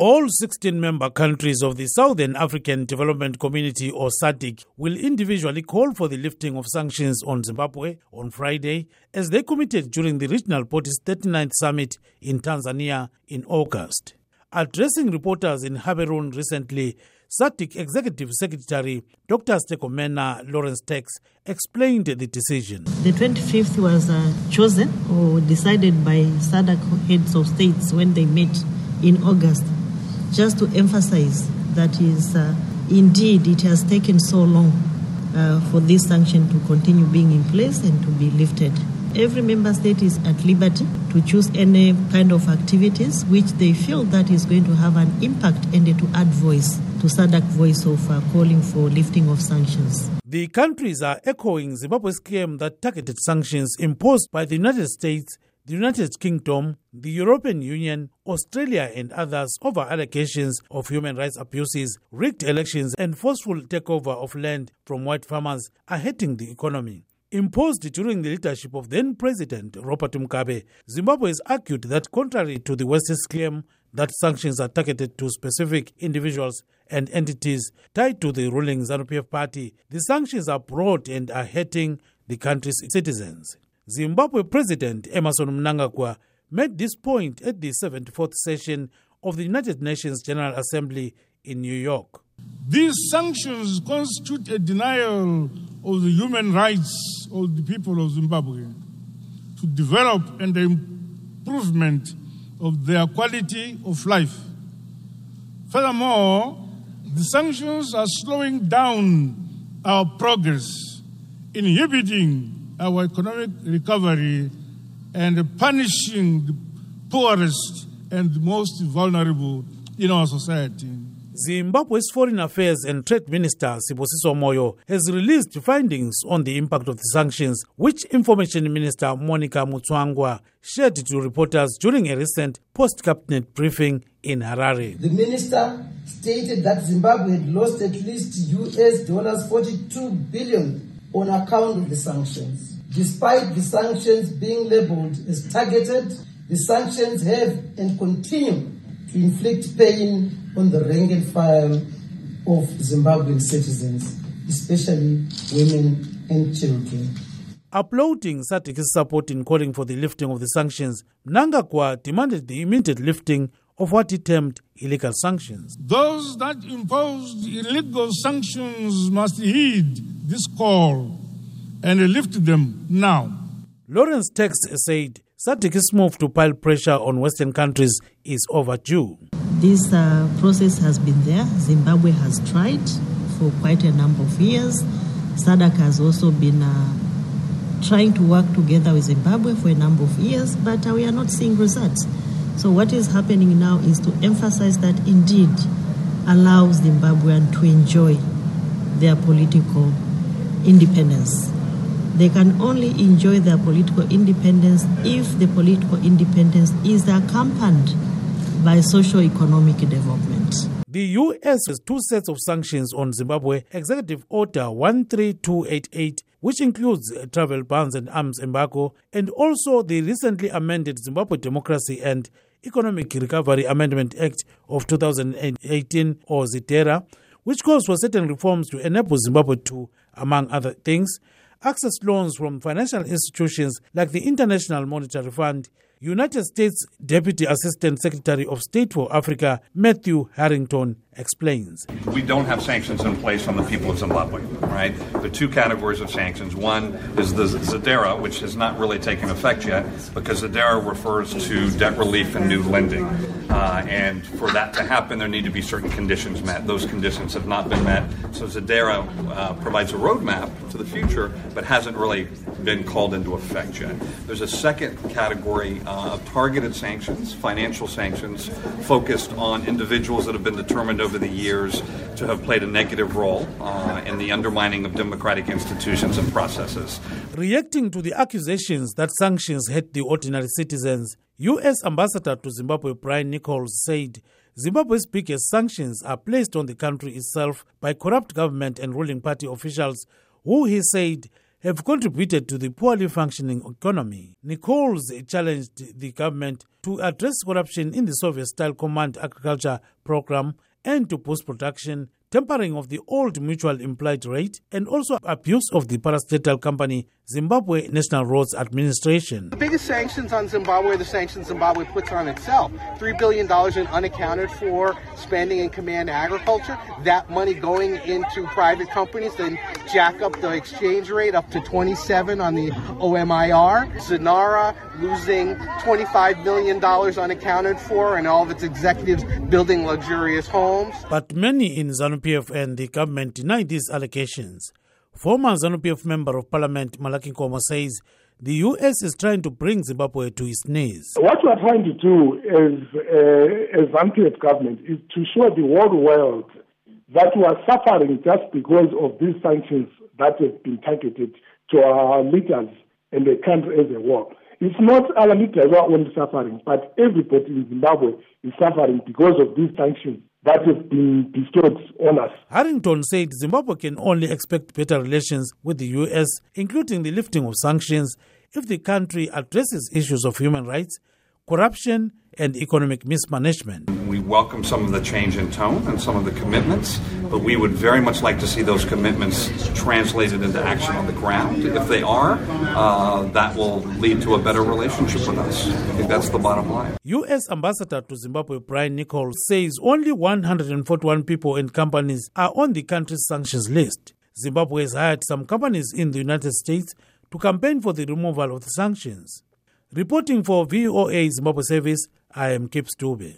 All 16 member countries of the Southern African Development Community or SADC will individually call for the lifting of sanctions on Zimbabwe on Friday as they committed during the regional party's 39th summit in Tanzania in August. Addressing reporters in Gaborone recently, SADC Executive Secretary Dr. Stergomena Lawrence Tax explained the decision. The 25th was uh, chosen or decided by SADC heads of states when they met in August just to emphasize that is uh, indeed it has taken so long uh, for this sanction to continue being in place and to be lifted. Every member state is at liberty to choose any kind of activities which they feel that is going to have an impact and to add voice to SADC voice of uh, calling for lifting of sanctions. The countries are echoing Zimbabwe's claim that targeted sanctions imposed by the United States the United Kingdom, the European Union, Australia, and others over allegations of human rights abuses, rigged elections, and forceful takeover of land from white farmers are hurting the economy. Imposed during the leadership of then President Robert Mugabe, Zimbabwe has argued that, contrary to the West's claim that sanctions are targeted to specific individuals and entities tied to the ruling ZANU PF party, the sanctions are broad and are hurting the country's citizens. Zimbabwe President Emmerson Mnangagwa made this point at the 74th session of the United Nations General Assembly in New York. These sanctions constitute a denial of the human rights of the people of Zimbabwe to develop and improvement of their quality of life. Furthermore, the sanctions are slowing down our progress, inhibiting our economic recovery and punishing the poorest and the most vulnerable in our society. Zimbabwe's Foreign Affairs and Trade Minister Sibusiso Moyo has released findings on the impact of the sanctions, which Information Minister Monica Mutsvangwa shared to reporters during a recent post-cabinet briefing in Harare. The minister stated that Zimbabwe had lost at least US dollars 42 billion on account of the sanctions. Despite the sanctions being labeled as targeted, the sanctions have and continue to inflict pain on the rank and file of Zimbabwean citizens, especially women and children. Applauding SADC's support in calling for the lifting of the sanctions, Mnangagwa demanded the immediate lifting of what he termed illegal sanctions. Those that imposed illegal sanctions must heed this call and lift them now. Lawrence Tax said SADC's move to pile pressure on Western countries is overdue. This uh, process has been there. Zimbabwe has tried for quite a number of years. SADC has also been uh, trying to work together with Zimbabwe for a number of years, but uh, we are not seeing results. So, what is happening now is to emphasize that indeed allows Zimbabwean to enjoy their political independence. They can only enjoy their political independence if the political independence is accompanied by socio-economic development. The U.S. has two sets of sanctions on Zimbabwe Executive Order 13288, which includes uh, travel bans and arms embargo, and also the recently amended Zimbabwe Democracy and Economic Recovery Amendment Act of 2018, or ZIDERA, which calls for certain reforms to enable Zimbabwe to, among other things, access loans from financial institutions like the International Monetary Fund. United States Deputy Assistant Secretary of State for Africa, Matthew Harrington, explains. We don't have sanctions in place on the people of Zimbabwe, right? There are two categories of sanctions. One is the ZIDERA, which has not really taken effect yet because ZIDERA refers to debt relief and new lending. Uh, and for that to happen, there need to be certain conditions met. Those conditions have not been met. So ZIDERA uh, provides a roadmap to the future, but hasn't really been called into effect yet. There's a second category uh, of targeted sanctions, financial sanctions, focused on individuals that have been determined over the years to have played a negative role uh, in the undermining of democratic institutions and processes. Reacting to the accusations that sanctions hurt the ordinary citizens, U.S. Ambassador to Zimbabwe Brian Nichols said Zimbabwe's biggest sanctions are placed on the country itself by corrupt government and ruling party officials who, he said, have contributed to the poorly functioning economy. Nichols challenged the government to address corruption in the Soviet style command agriculture program and to boost production tampering of the old mutual implied rate, and also abuse of the parastatal company Zimbabwe National Roads Administration. The biggest sanctions on Zimbabwe are the sanctions Zimbabwe puts on itself. $3 billion in unaccounted for spending in command agriculture. That money going into private companies, then jack up the exchange rate up to 27 on the OMIR. ZINARA losing $25 million unaccounted for, and all of its executives building luxurious homes. But many in ZANU PF and the government deny these allegations. Former ZANU PF member of parliament Malaki Nkomo says the U.S. is trying to bring Zimbabwe to its knees. What we are trying to do as, uh, as ZANU PF government is to show the whole world that we are suffering just because of these sanctions that have been targeted to our leaders and the country as a whole. It's not our leaders who are only suffering, but everybody in Zimbabwe is suffering because of these sanctions that have been bestowed on us. Harrington said Zimbabwe can only expect better relations with the U.S., including the lifting of sanctions, if the country addresses issues of human rights, corruption, and economic mismanagement. We welcome some of the change in tone and some of the commitments, but we would very much like to see those commitments translated into action on the ground. If they are, uh, that will lead to a better relationship with us. I think that's the bottom line. U.S. Ambassador to Zimbabwe Brian Nichols says only 141 people and companies are on the country's sanctions list. Zimbabwe has hired some companies in the United States to campaign for the removal of the sanctions. Reporting for VOA Zimbabwe Service, I am Kip Stube.